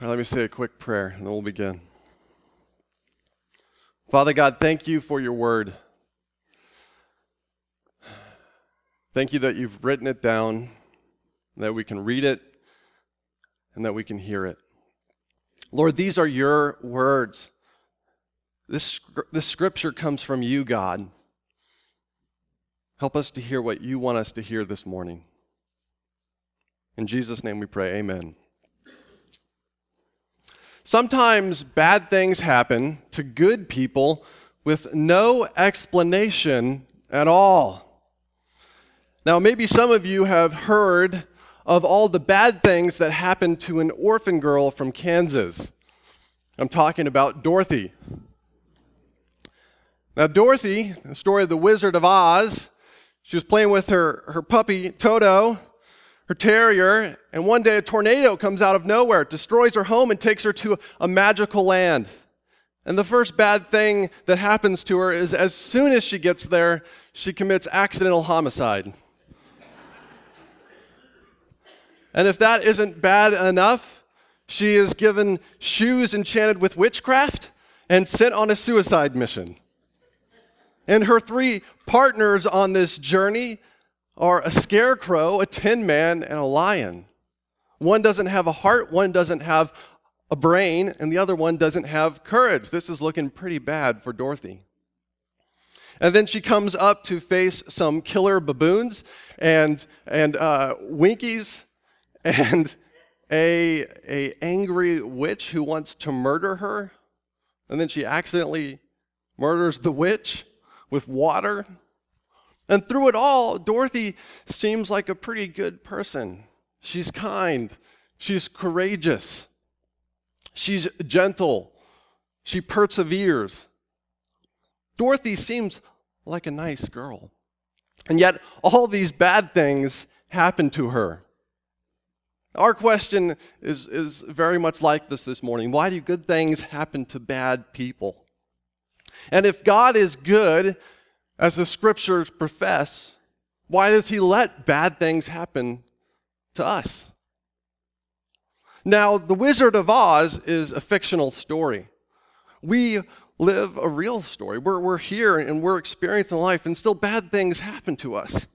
Right, let me say a quick prayer and then we'll begin. Father God, thank you for your word. Thank you that you've written it down, that we can read it, and that we can hear it. Lord, these are your words. This, this scripture comes from you, God. Help us to hear what you want us to hear this morning. In Jesus' name we pray, amen. Sometimes bad things happen to good people with no explanation at all. Now, maybe some of you have heard of all the bad things that happened to an orphan girl from Kansas. I'm talking about Dorothy. Now, Dorothy, the story of the Wizard of Oz, she was playing with her, her puppy, Toto, her terrier, and one day a tornado comes out of nowhere, destroys her home, and takes her to a magical land. And the first bad thing that happens to her is as soon as she gets there, she commits accidental homicide. and if that isn't bad enough, she is given shoes enchanted with witchcraft and sent on a suicide mission. And her three partners on this journey are a scarecrow, a tin man, and a lion. One doesn't have a heart, one doesn't have a brain, and the other one doesn't have courage. This is looking pretty bad for Dorothy. And then she comes up to face some killer baboons and, and uh, winkies and a, a angry witch who wants to murder her. And then she accidentally murders the witch with water. And through it all, Dorothy seems like a pretty good person. She's kind, she's courageous, she's gentle, she perseveres. Dorothy seems like a nice girl. And yet, all these bad things happen to her. Our question is, is very much like this this morning. Why do good things happen to bad people? And if God is good, as the scriptures profess, why does he let bad things happen to us? Now, The Wizard of Oz is a fictional story. We live a real story. We're, we're here and we're experiencing life, and still bad things happen to us.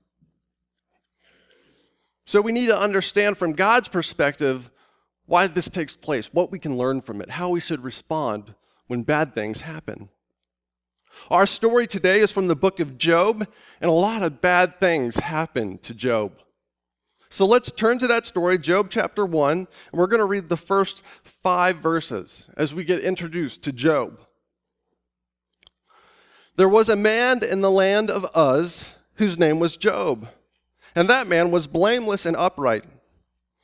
So we need to understand from God's perspective why this takes place, what we can learn from it, how we should respond when bad things happen. Our story today is from the book of Job, and a lot of bad things happened to Job. So let's turn to that story, Job chapter 1, and we're going to read the first five verses as we get introduced to Job. There was a man in the land of Uz whose name was Job, and that man was blameless and upright,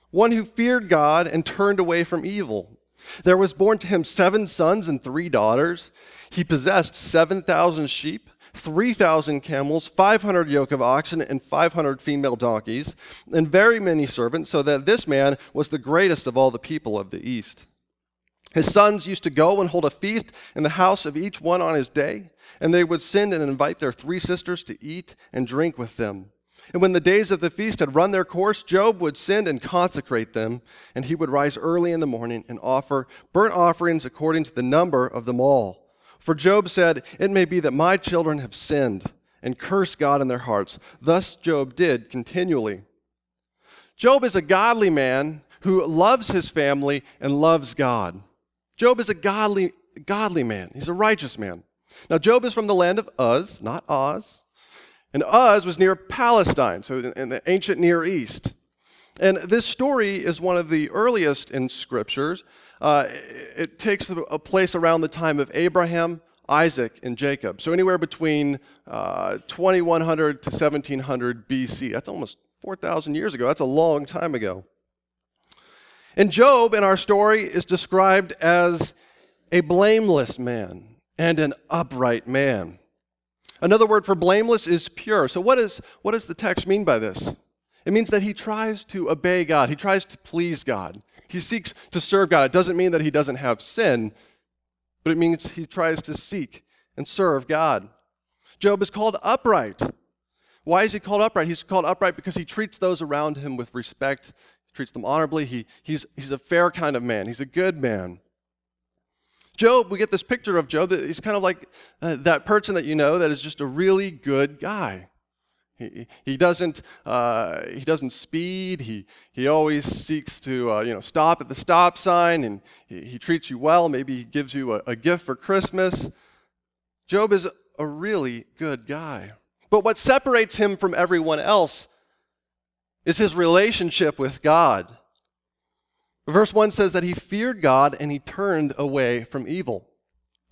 one who feared God and turned away from evil. There was born to him seven sons and three daughters. He possessed 7,000 sheep, 3,000 camels, 500 yoke of oxen, and 500 female donkeys, and very many servants, so that this man was the greatest of all the people of the East. His sons used to go and hold a feast in the house of each one on his day, and they would send and invite their three sisters to eat and drink with them. And when the days of the feast had run their course, Job would send and consecrate them, and he would rise early in the morning and offer burnt offerings according to the number of them all. For Job said, It may be that my children have sinned and cursed God in their hearts. Thus Job did continually. Job is a godly man who loves his family and loves God. Job is a godly, godly man. He's a righteous man. Now, Job is from the land of Uz, not Oz. And Uz was near Palestine, so in the ancient Near East. And this story is one of the earliest in scriptures. Uh, it takes a place around the time of Abraham, Isaac, and Jacob. So anywhere between uh, 2100 to 1700 BC. That's almost 4,000 years ago. That's a long time ago. And Job in our story is described as a blameless man and an upright man. Another word for blameless is pure. So, what, is, what does the text mean by this? It means that he tries to obey God, he tries to please God, he seeks to serve God. It doesn't mean that he doesn't have sin, but it means he tries to seek and serve God. Job is called upright. Why is he called upright? He's called upright because he treats those around him with respect treats them honorably. He, he's, he's a fair kind of man, he's a good man. Job, we get this picture of Job he's kind of like uh, that person that you know that is just a really good guy. He, doesn't, uh, he doesn't speed. He, he always seeks to uh, you know, stop at the stop sign and he, he treats you well. Maybe he gives you a, a gift for Christmas. Job is a really good guy. But what separates him from everyone else is his relationship with God. Verse 1 says that he feared God and he turned away from evil.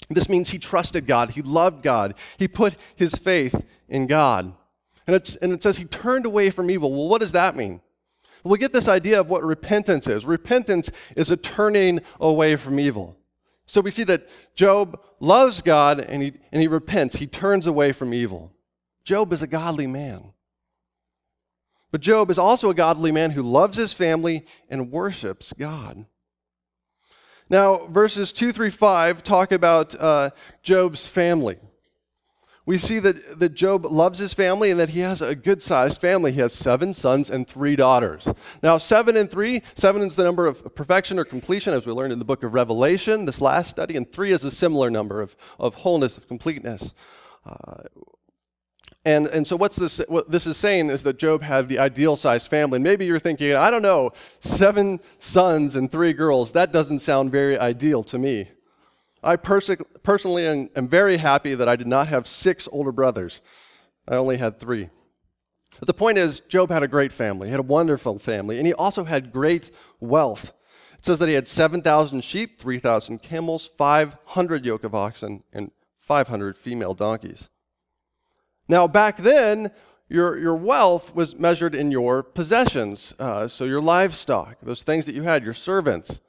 This means he trusted God, he loved God, he put his faith in God. And, and it says he turned away from evil. Well, what does that mean? Well, we get this idea of what repentance is. Repentance is a turning away from evil. So we see that Job loves God and he, and he repents. He turns away from evil. Job is a godly man. But Job is also a godly man who loves his family and worships God. Now, verses 2 through 5 talk about uh, Job's family we see that, that Job loves his family and that he has a good sized family. He has seven sons and three daughters. Now, seven and three, seven is the number of perfection or completion, as we learned in the book of Revelation, this last study, and three is a similar number of, of wholeness, of completeness. Uh, and, and so, what's this, what this is saying is that Job had the ideal sized family. And maybe you're thinking, I don't know, seven sons and three girls, that doesn't sound very ideal to me. I pers- personally am, am very happy that I did not have six older brothers. I only had three. But the point is, Job had a great family. He had a wonderful family, and he also had great wealth. It says that he had 7,000 sheep, 3,000 camels, 500 yoke of oxen, and 500 female donkeys. Now, back then, your, your wealth was measured in your possessions, uh, so your livestock, those things that you had, your servants.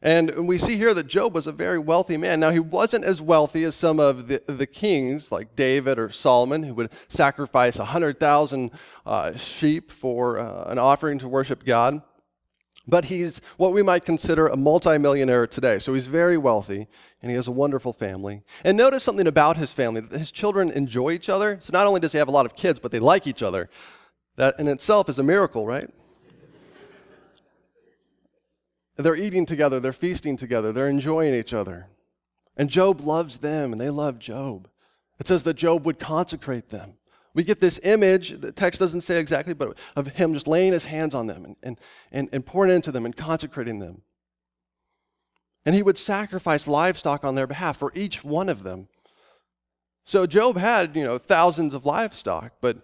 And we see here that Job was a very wealthy man. Now, he wasn't as wealthy as some of the, the kings, like David or Solomon, who would sacrifice 100,000 uh, sheep for uh, an offering to worship God. But he's what we might consider a multimillionaire today. So he's very wealthy, and he has a wonderful family. And notice something about his family that his children enjoy each other. So not only does he have a lot of kids, but they like each other. That in itself is a miracle, right? They're eating together, they're feasting together, they're enjoying each other. And Job loves them, and they love Job. It says that Job would consecrate them. We get this image, the text doesn't say exactly, but of him just laying his hands on them and, and, and, and pouring into them and consecrating them. And he would sacrifice livestock on their behalf for each one of them. So Job had, you know, thousands of livestock, but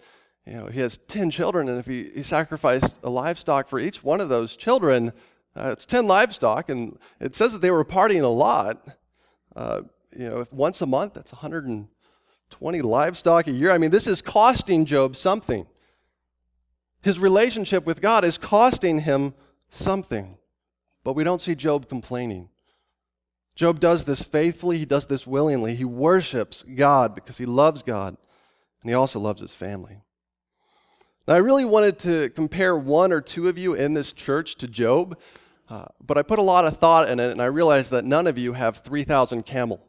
you know, he has 10 children, and if he, he sacrificed a livestock for each one of those children, uh, it's 10 livestock, and it says that they were partying a lot. Uh, you know, once a month, that's 120 livestock a year. I mean, this is costing Job something. His relationship with God is costing him something. But we don't see Job complaining. Job does this faithfully, he does this willingly. He worships God because he loves God, and he also loves his family. Now, I really wanted to compare one or two of you in this church to Job uh, but I put a lot of thought in it, and I realized that none of you have 3,000 camel.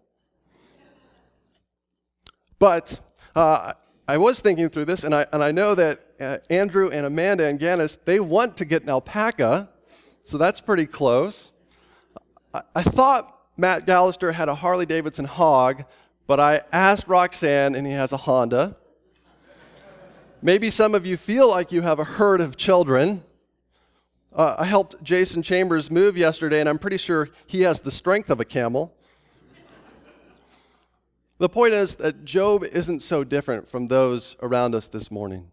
But uh, I was thinking through this, and I, and I know that uh, Andrew and Amanda and Gannis, they want to get an alpaca, so that's pretty close. I, I thought Matt Gallister had a Harley Davidson hog, but I asked Roxanne, and he has a Honda. Maybe some of you feel like you have a herd of children. Uh, I helped Jason Chambers move yesterday, and I'm pretty sure he has the strength of a camel. the point is that Job isn't so different from those around us this morning.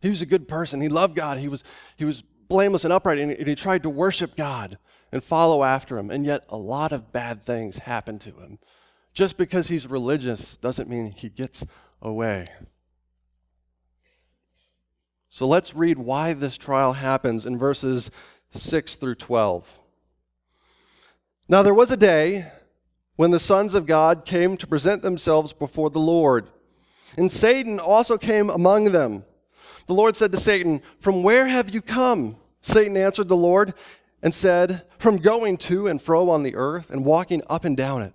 He was a good person. He loved God. He was, he was blameless and upright, and, and he tried to worship God and follow after him. And yet, a lot of bad things happened to him. Just because he's religious doesn't mean he gets away. So let's read why this trial happens in verses 6 through 12. Now there was a day when the sons of God came to present themselves before the Lord, and Satan also came among them. The Lord said to Satan, From where have you come? Satan answered the Lord and said, From going to and fro on the earth and walking up and down it.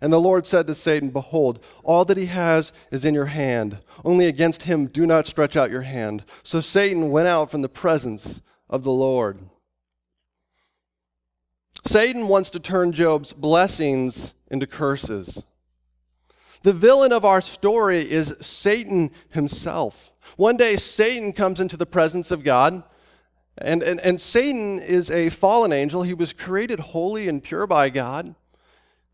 And the Lord said to Satan, Behold, all that he has is in your hand. Only against him do not stretch out your hand. So Satan went out from the presence of the Lord. Satan wants to turn Job's blessings into curses. The villain of our story is Satan himself. One day, Satan comes into the presence of God, and, and, and Satan is a fallen angel. He was created holy and pure by God.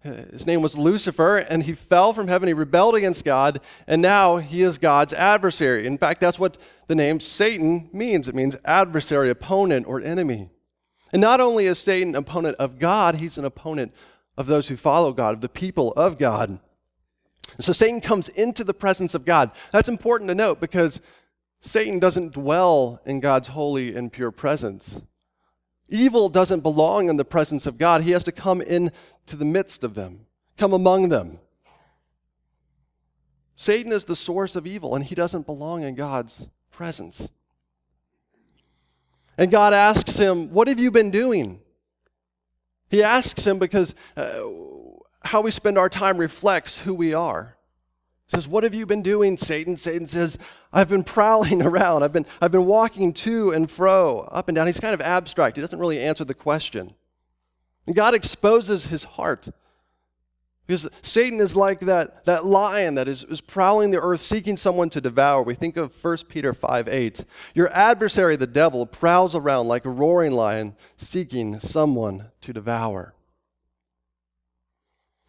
His name was Lucifer, and he fell from heaven. He rebelled against God, and now he is God's adversary. In fact, that's what the name Satan means it means adversary, opponent, or enemy. And not only is Satan an opponent of God, he's an opponent of those who follow God, of the people of God. And so Satan comes into the presence of God. That's important to note because Satan doesn't dwell in God's holy and pure presence. Evil doesn't belong in the presence of God. He has to come into the midst of them, come among them. Satan is the source of evil, and he doesn't belong in God's presence. And God asks him, What have you been doing? He asks him because uh, how we spend our time reflects who we are. Says, What have you been doing, Satan? Satan says, I've been prowling around. I've been, I've been walking to and fro, up and down. He's kind of abstract. He doesn't really answer the question. And God exposes his heart. Because Satan is like that, that lion that is, is prowling the earth seeking someone to devour. We think of 1 Peter 5 8. Your adversary, the devil, prowls around like a roaring lion seeking someone to devour.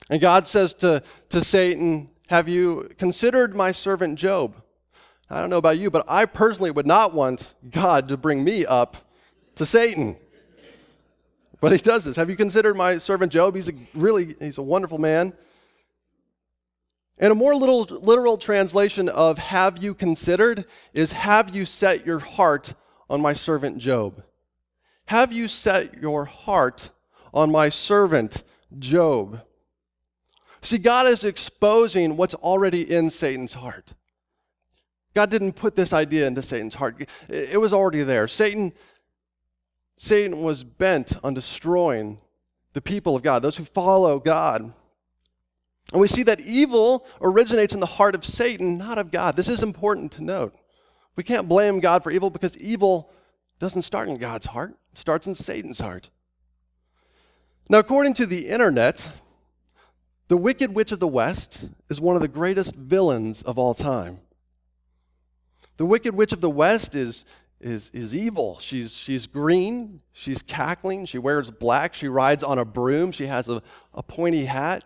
And God says to, to Satan, Have you considered my servant Job? I don't know about you, but I personally would not want God to bring me up to Satan. But he does this. Have you considered my servant Job? He's a really he's a wonderful man. And a more little, literal translation of have you considered is have you set your heart on my servant Job? Have you set your heart on my servant Job? See, God is exposing what's already in Satan's heart. God didn't put this idea into Satan's heart. It was already there. Satan Satan was bent on destroying the people of God, those who follow God. And we see that evil originates in the heart of Satan, not of God. This is important to note. We can't blame God for evil because evil doesn't start in God's heart, it starts in Satan's heart. Now, according to the internet, the Wicked Witch of the West is one of the greatest villains of all time. The Wicked Witch of the West is is, is evil. She's, she's green, she's cackling, she wears black, she rides on a broom, she has a, a pointy hat.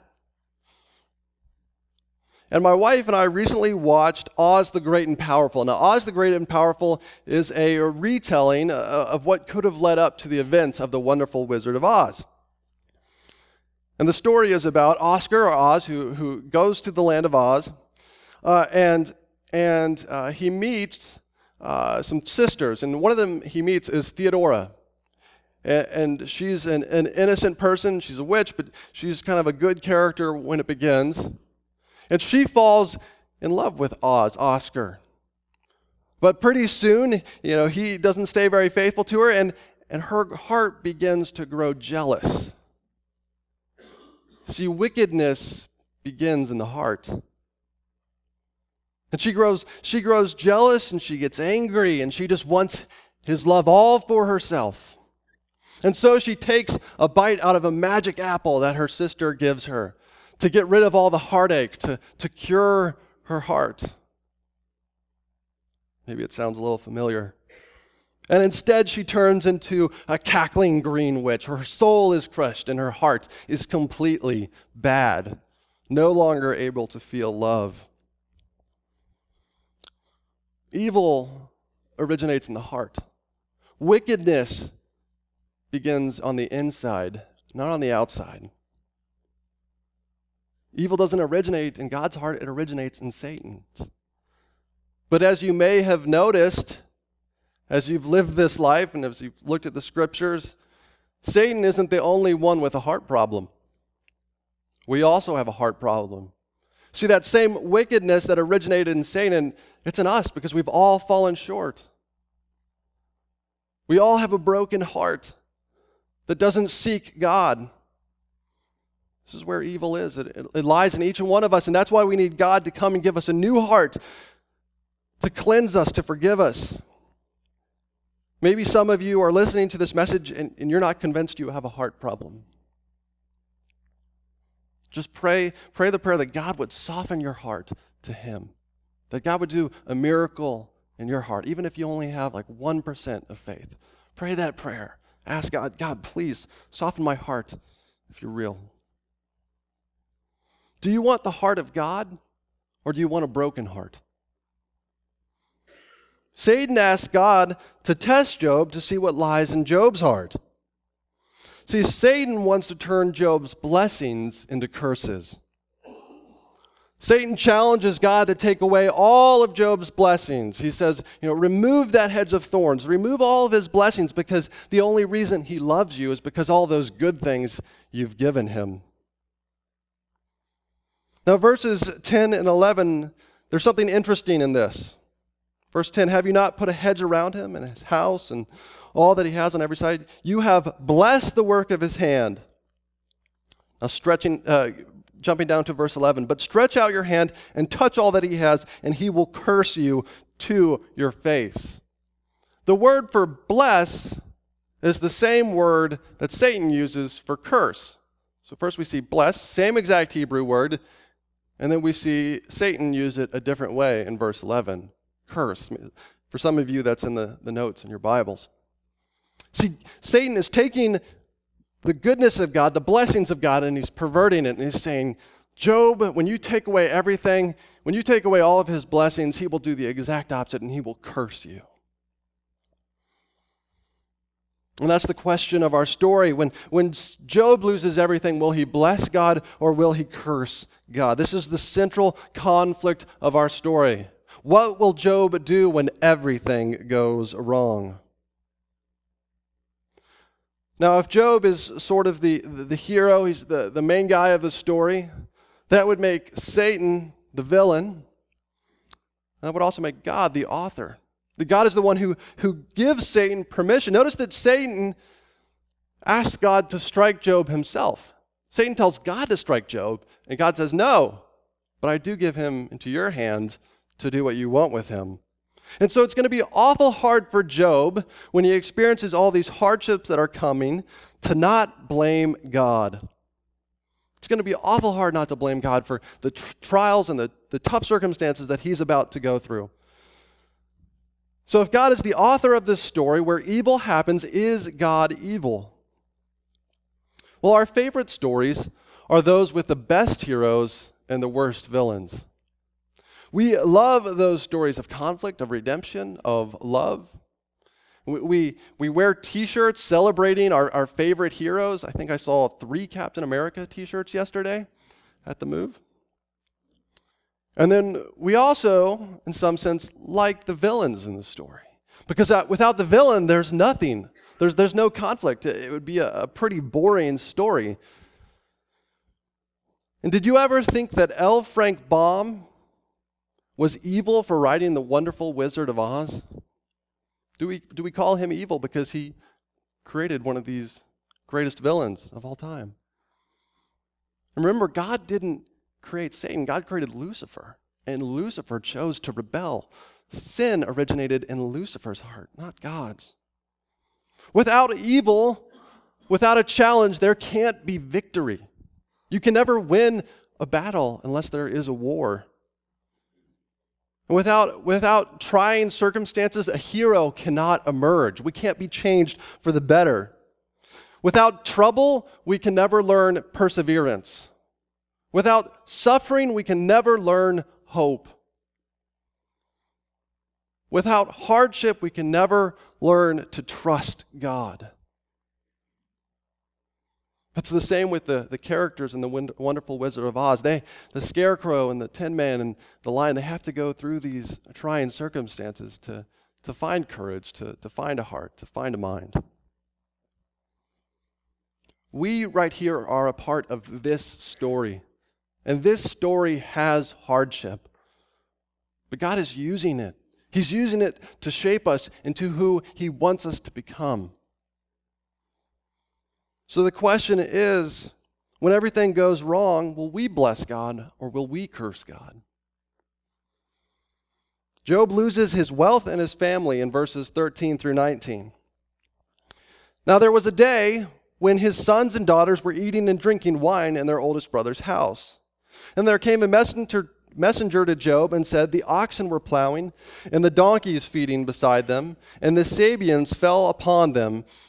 And my wife and I recently watched Oz the Great and Powerful. Now, Oz the Great and Powerful is a retelling uh, of what could have led up to the events of the wonderful Wizard of Oz. And the story is about Oscar or Oz, who, who goes to the land of Oz, uh, and, and uh, he meets uh, some sisters, and one of them he meets is Theodora. And she's an, an innocent person. She's a witch, but she's kind of a good character when it begins. And she falls in love with Oz, Oscar. But pretty soon, you know, he doesn't stay very faithful to her, and, and her heart begins to grow jealous. See, wickedness begins in the heart. And she grows, she grows jealous and she gets angry and she just wants his love all for herself. And so she takes a bite out of a magic apple that her sister gives her to get rid of all the heartache, to, to cure her heart. Maybe it sounds a little familiar. And instead, she turns into a cackling green witch. Her soul is crushed and her heart is completely bad, no longer able to feel love. Evil originates in the heart. Wickedness begins on the inside, not on the outside. Evil doesn't originate in God's heart, it originates in Satan's. But as you may have noticed, as you've lived this life and as you've looked at the scriptures, Satan isn't the only one with a heart problem. We also have a heart problem. See, that same wickedness that originated in Satan, it's in us because we've all fallen short. We all have a broken heart that doesn't seek God. This is where evil is. It, it, it, lies in each one of us, and that's why we need God to come and give us a new heart, to cleanse us, to forgive us. Maybe some of you are listening to this message and, and you're not convinced you have a heart problem. Just pray, pray the prayer that God would soften your heart to Him, that God would do a miracle in your heart, even if you only have like 1% of faith. Pray that prayer. Ask God, God, please soften my heart if you're real. Do you want the heart of God or do you want a broken heart? Satan asked God to test Job to see what lies in Job's heart. See, Satan wants to turn Job's blessings into curses. Satan challenges God to take away all of Job's blessings. He says, you know, remove that hedge of thorns, remove all of his blessings because the only reason he loves you is because all those good things you've given him. Now, verses 10 and 11, there's something interesting in this. Verse 10 Have you not put a hedge around him and his house and all that he has on every side? You have blessed the work of his hand. Now, stretching, uh, jumping down to verse 11, but stretch out your hand and touch all that he has, and he will curse you to your face. The word for bless is the same word that Satan uses for curse. So, first we see bless, same exact Hebrew word, and then we see Satan use it a different way in verse 11 curse. For some of you, that's in the, the notes in your Bibles. See, Satan is taking the goodness of God, the blessings of God, and he's perverting it. And he's saying, Job, when you take away everything, when you take away all of his blessings, he will do the exact opposite and he will curse you. And that's the question of our story. When, when Job loses everything, will he bless God or will he curse God? This is the central conflict of our story. What will Job do when everything goes wrong? Now, if Job is sort of the, the, hero, he's the, the main guy of the story, that would make Satan the villain. That would also make God the author. The God is the one who, who gives Satan permission. Notice that Satan asks God to strike Job himself. Satan tells God to strike Job, and God says, No, but I do give him into your hands to do what you want with him. And so it's going to be awful hard for Job when he experiences all these hardships that are coming to not blame God. It's going to be awful hard not to blame God for the tr- trials and the, the tough circumstances that he's about to go through. So, if God is the author of this story where evil happens, is God evil? Well, our favorite stories are those with the best heroes and the worst villains. We love those stories of conflict, of redemption, of love. We, we, we wear t shirts celebrating our, our favorite heroes. I think I saw three Captain America t shirts yesterday at the move. And then we also, in some sense, like the villains in the story. Because uh, without the villain, there's nothing. There's, there's no conflict. It would be a, a pretty boring story. And did you ever think that L. Frank Baum was evil for writing The Wonderful Wizard of Oz? Do we, do we call him evil because he created one of these greatest villains of all time? And remember, God didn't create Satan, God created Lucifer, and Lucifer chose to rebel. Sin originated in Lucifer's heart, not God's. Without evil, without a challenge, there can't be victory. You can never win a battle unless there is a war. Without, without trying circumstances, a hero cannot emerge. We can't be changed for the better. Without trouble, we can never learn perseverance. Without suffering, we can never learn hope. Without hardship, we can never learn to trust God. It's the same with the, the characters in the Wonderful Wizard of Oz. They, the Scarecrow and the Tin Man and the Lion, they have to go through these trying circumstances to, to find courage, to, to find a heart, to find a mind. We right here are a part of this story. And this story has hardship. But God is using it. He's using it to shape us into who He wants us to become. So the question is when everything goes wrong, will we bless God or will we curse God? Job loses his wealth and his family in verses 13 through 19. Now, there was a day when his sons and daughters were eating and drinking wine in their oldest brother's house. And there came a messenger, messenger to Job and said, The oxen were plowing, and the donkeys feeding beside them, and the Sabeans fell upon them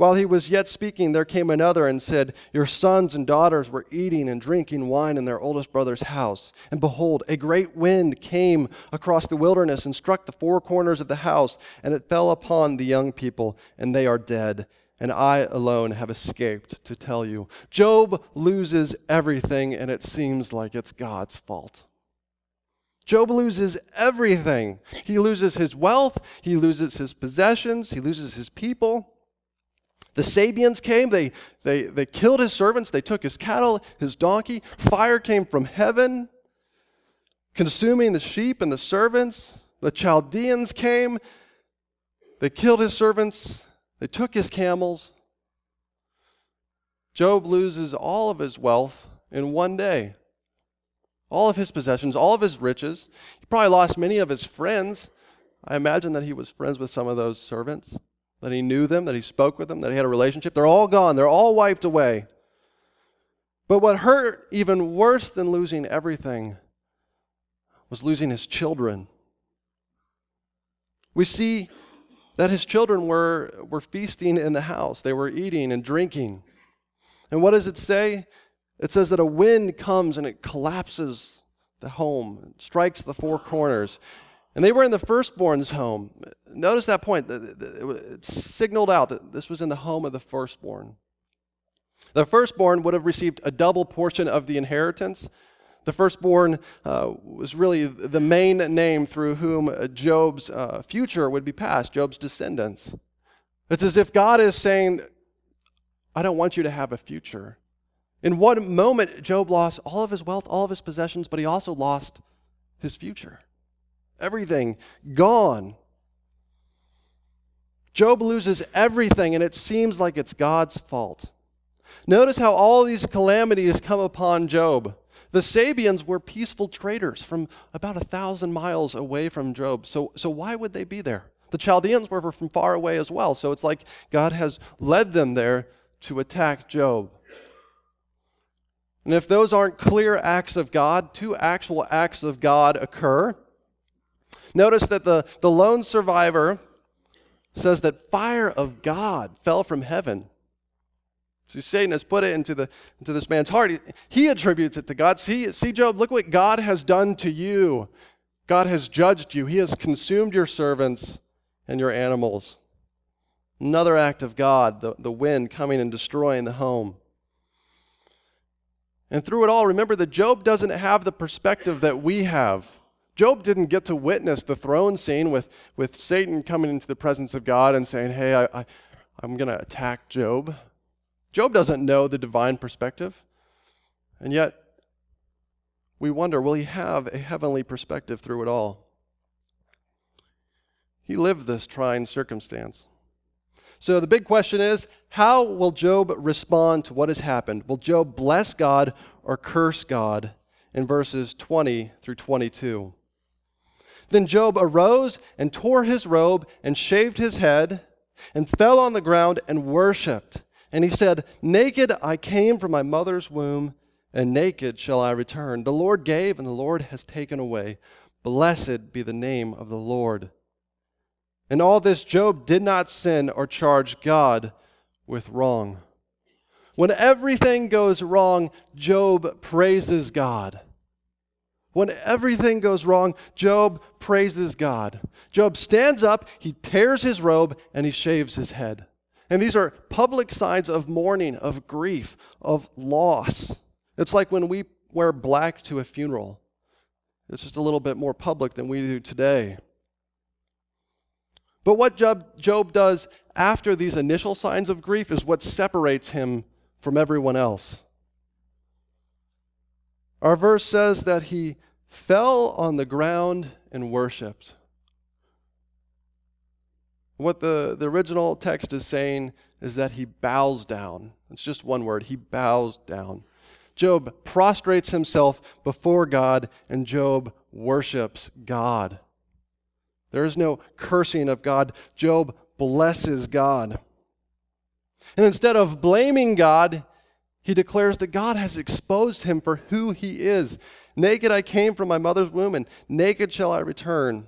While he was yet speaking, there came another and said, Your sons and daughters were eating and drinking wine in their oldest brother's house. And behold, a great wind came across the wilderness and struck the four corners of the house, and it fell upon the young people, and they are dead and I alone have escaped to tell you. Job loses everything, and it seems like it's God's fault. Job loses everything. He loses his wealth, he loses his possessions, he loses his people. The Sabeans came, they, they, they killed his servants, they took his cattle, his donkey. Fire came from heaven, consuming the sheep and the servants. The Chaldeans came, they killed his servants, they took his camels. Job loses all of his wealth in one day. All of his possessions, all of his riches. He probably lost many of his friends. I imagine that he was friends with some of those servants, that he knew them, that he spoke with them, that he had a relationship. They're all gone, they're all wiped away. But what hurt even worse than losing everything was losing his children. We see that his children were, were feasting in the house, they were eating and drinking. And what does it say? It says that a wind comes and it collapses the home, strikes the four corners. And they were in the firstborn's home. Notice that point. It signaled out that this was in the home of the firstborn. The firstborn would have received a double portion of the inheritance the firstborn uh, was really the main name through whom Job's uh, future would be passed, Job's descendants. It's as if God is saying, I don't want you to have a future. In one moment, Job lost all of his wealth, all of his possessions, but he also lost his future. Everything gone. Job loses everything, and it seems like it's God's fault. Notice how all these calamities come upon Job. The Sabeans were peaceful traders from about a thousand miles away from Job. So, so why would they be there? The Chaldeans were from far away as well. So it's like God has led them there to attack Job. And if those aren't clear acts of God, two actual acts of God occur. Notice that the, the lone survivor says that fire of God fell from heaven See, Satan has put it into, the, into this man's heart. He, he attributes it to God. See, see, Job, look what God has done to you. God has judged you, He has consumed your servants and your animals. Another act of God, the, the wind coming and destroying the home. And through it all, remember that Job doesn't have the perspective that we have. Job didn't get to witness the throne scene with, with Satan coming into the presence of God and saying, Hey, I, I, I'm going to attack Job. Job doesn't know the divine perspective, and yet we wonder will he have a heavenly perspective through it all? He lived this trying circumstance. So the big question is how will Job respond to what has happened? Will Job bless God or curse God in verses 20 through 22? Then Job arose and tore his robe and shaved his head and fell on the ground and worshiped. And he said, Naked I came from my mother's womb, and naked shall I return. The Lord gave, and the Lord has taken away. Blessed be the name of the Lord. In all this, Job did not sin or charge God with wrong. When everything goes wrong, Job praises God. When everything goes wrong, Job praises God. Job stands up, he tears his robe, and he shaves his head. And these are public signs of mourning, of grief, of loss. It's like when we wear black to a funeral, it's just a little bit more public than we do today. But what Job, does after these initial signs of grief is what separates him from everyone else. Our verse says that he fell on the ground and worshiped. What the, the original text is saying is that he bows down. It's just one word. He bows down. Job prostrates himself before God, and Job worships God. There is no cursing of God. Job blesses God. And instead of blaming God, he declares that God has exposed him for who he is. Naked I came from my mother's womb, and naked shall I return.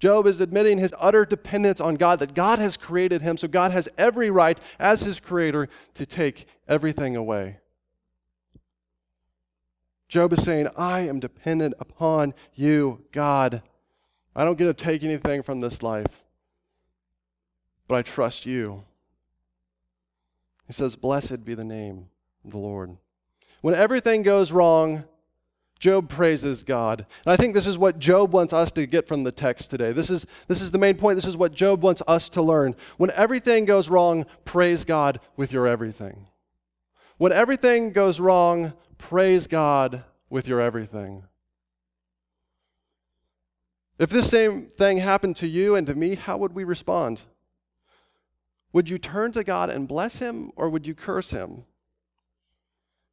Job is admitting his utter dependence on God, that God has created him, so God has every right, as his creator, to take everything away. Job is saying, I am dependent upon you, God. I don't get to take anything from this life, but I trust you. He says, Blessed be the name of the Lord. When everything goes wrong, Job praises God. And I think this is what Job wants us to get from the text today. This is, this is the main point. This is what Job wants us to learn. When everything goes wrong, praise God with your everything. When everything goes wrong, praise God with your everything. If this same thing happened to you and to me, how would we respond? Would you turn to God and bless him, or would you curse him?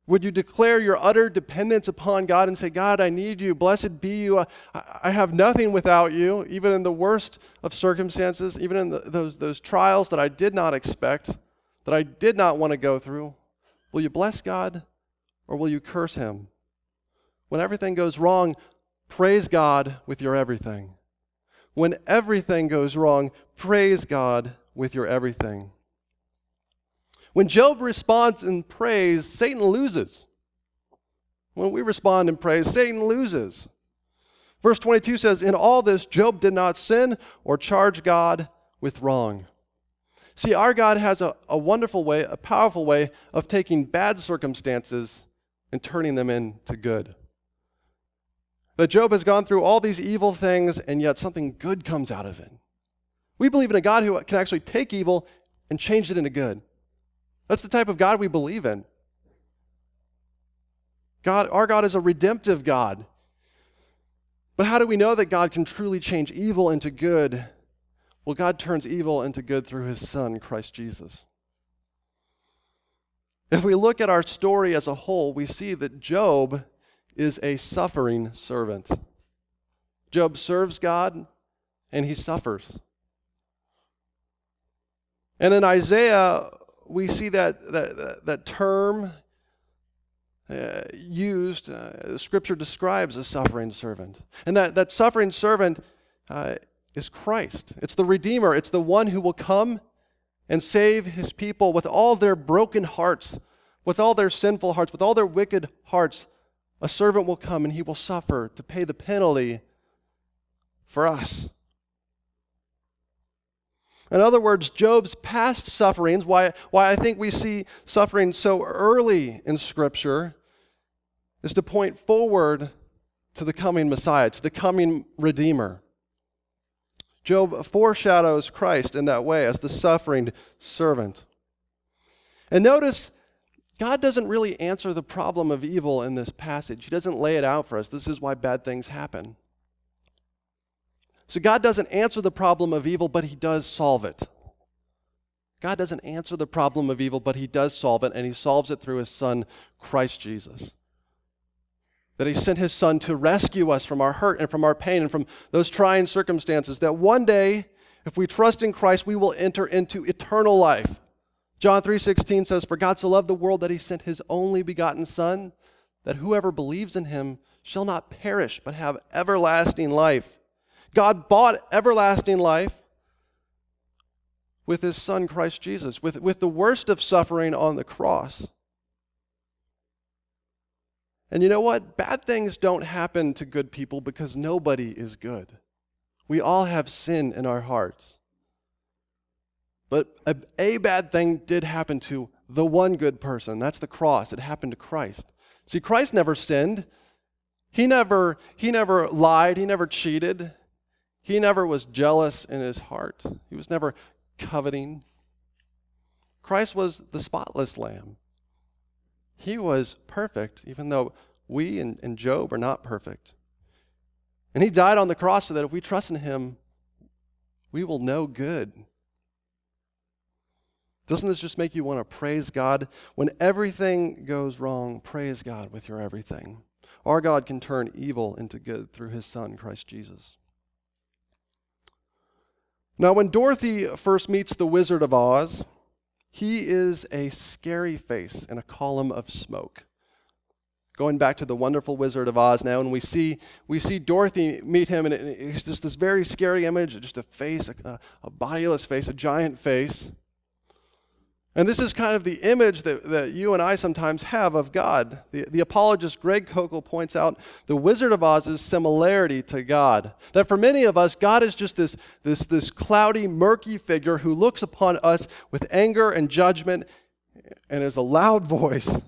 Would you declare your utter dependence upon God and say, God, I need you. Blessed be you. I, have nothing without you, even in the worst of circumstances, even in the, those, those trials that I did not expect, that I did not want to go through. Will you bless God or will you curse him? When everything goes wrong, Praise God with your everything. When everything goes wrong, praise God with your everything. When Job responds in praise, Satan loses. When we respond in praise, Satan loses. Verse 22 says, In all this, Job did not sin or charge God with wrong. See, our God has a, a wonderful way, a powerful way of taking bad circumstances and turning them into good. That Job has gone through all these evil things, and yet something good comes out of it. We believe in a God who can actually take evil and change it into good. That's the type of God we believe in. God, our God is a redemptive God. But how do we know that God can truly change evil into good? Well, God turns evil into good through his Son, Christ Jesus. If we look at our story as a whole, we see that Job is a suffering servant. Job serves God and he suffers. And in Isaiah, we see that, that, that term uh, used, uh, Scripture describes a suffering servant. And that, that suffering servant uh, is Christ. It's the Redeemer, it's the one who will come and save his people with all their broken hearts, with all their sinful hearts, with all their wicked hearts a servant will come and he will suffer to pay the penalty for us. In other words, Job's past sufferings, why, why I think we see suffering so early in Scripture, is to point forward to the coming Messiah, to the coming Redeemer. Job foreshadows Christ in that way as the suffering servant. And notice God doesn't really answer the problem of evil in this passage. He doesn't lay it out for us. This is why bad things happen. So God doesn't answer the problem of evil, but He does solve it. God doesn't answer the problem of evil, but He does solve it, and He solves it through His Son, Christ Jesus. That He sent His Son to rescue us from our hurt and from our pain and from those trying circumstances. That one day, if we trust in Christ, we will enter into eternal life. John 3:16 says for God so loved the world that he sent his only begotten son that whoever believes in him shall not perish but have everlasting life. God bought everlasting life with his son Christ Jesus, with, with the worst of suffering on the cross. And you know what? Bad things don't happen to good people because nobody is good. We all have sin in our hearts. But a, a, bad thing did happen to the one good person. That's the cross. It happened to Christ. See, Christ never sinned. He never, he never lied. He never cheated. He never was jealous in his heart. He was never coveting. Christ was the spotless lamb. He was perfect, even though we and, and Job are not perfect. And he died on the cross so that if we trust in him, we will know good. Doesn't this just make you want to praise God? When everything goes wrong, praise God with your everything. Our God can turn evil into good through his Son, Christ Jesus. Now, when Dorothy first meets the Wizard of Oz, he is a scary face in a column of smoke. Going back to the wonderful Wizard of Oz now, and we see, we see Dorothy meet him, and it's just this very scary image just a face, a, a bodiless face, a giant face. And this is kind of the image that, that you and I sometimes have of God. The, the apologist Greg Koukl points out the Wizard of Oz's similarity to God. That for many of us, God is just this, this, this cloudy, murky figure who looks upon us with anger and judgment and is a loud voice.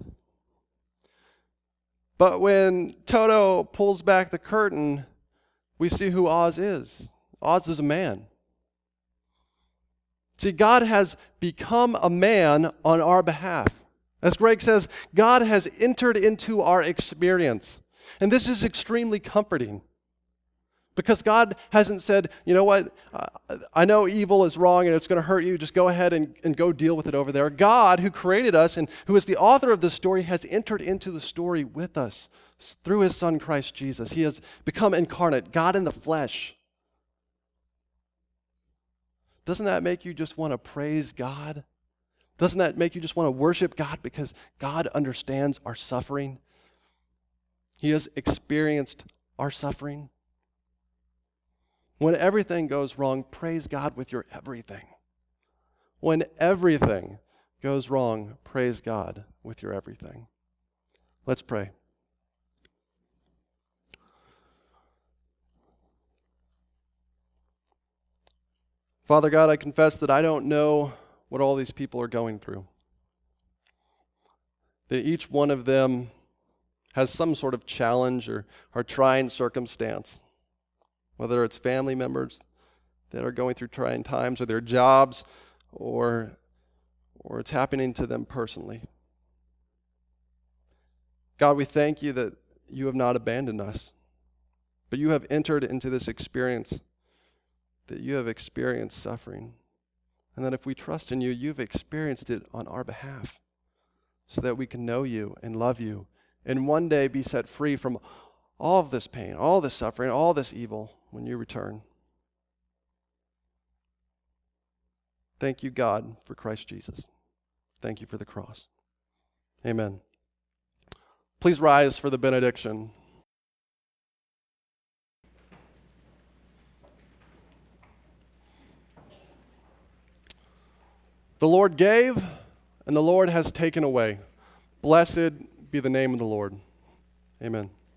But when Toto pulls back the curtain, we see who Oz is. Oz is a man. See, God has become a man on our behalf. As Greg says, God has entered into our experience. And this is extremely comforting because God hasn't said, you know what, uh, I know evil is wrong and it's going to hurt you. Just go ahead and, and go deal with it over there. God, who created us and who is the author of this story, has entered into the story with us through his son Christ Jesus. He has become incarnate, God in the flesh. Doesn't that make you just want to praise God? Doesn't that make you just want to worship God because God understands our suffering? He has experienced our suffering. When everything goes wrong, praise God with your everything. When everything goes wrong, praise God with your everything. Let's pray. Father God, I confess that I don't know what all these people are going through. That each one of them has some sort of challenge or, or trying circumstance, whether it's family members that are going through trying times or their jobs or, or it's happening to them personally. God, we thank you that you have not abandoned us, but you have entered into this experience that you have experienced suffering. And that if we trust in you, you've experienced it on our behalf so that we can know you and love you and one day be set free from all of this pain, all this suffering, all this evil when you return. Thank you, God, for Christ Jesus. Thank you for the cross. Amen. Please rise for the benediction. The Lord gave, and the Lord has taken away. Blessed be the name of the Lord. Amen.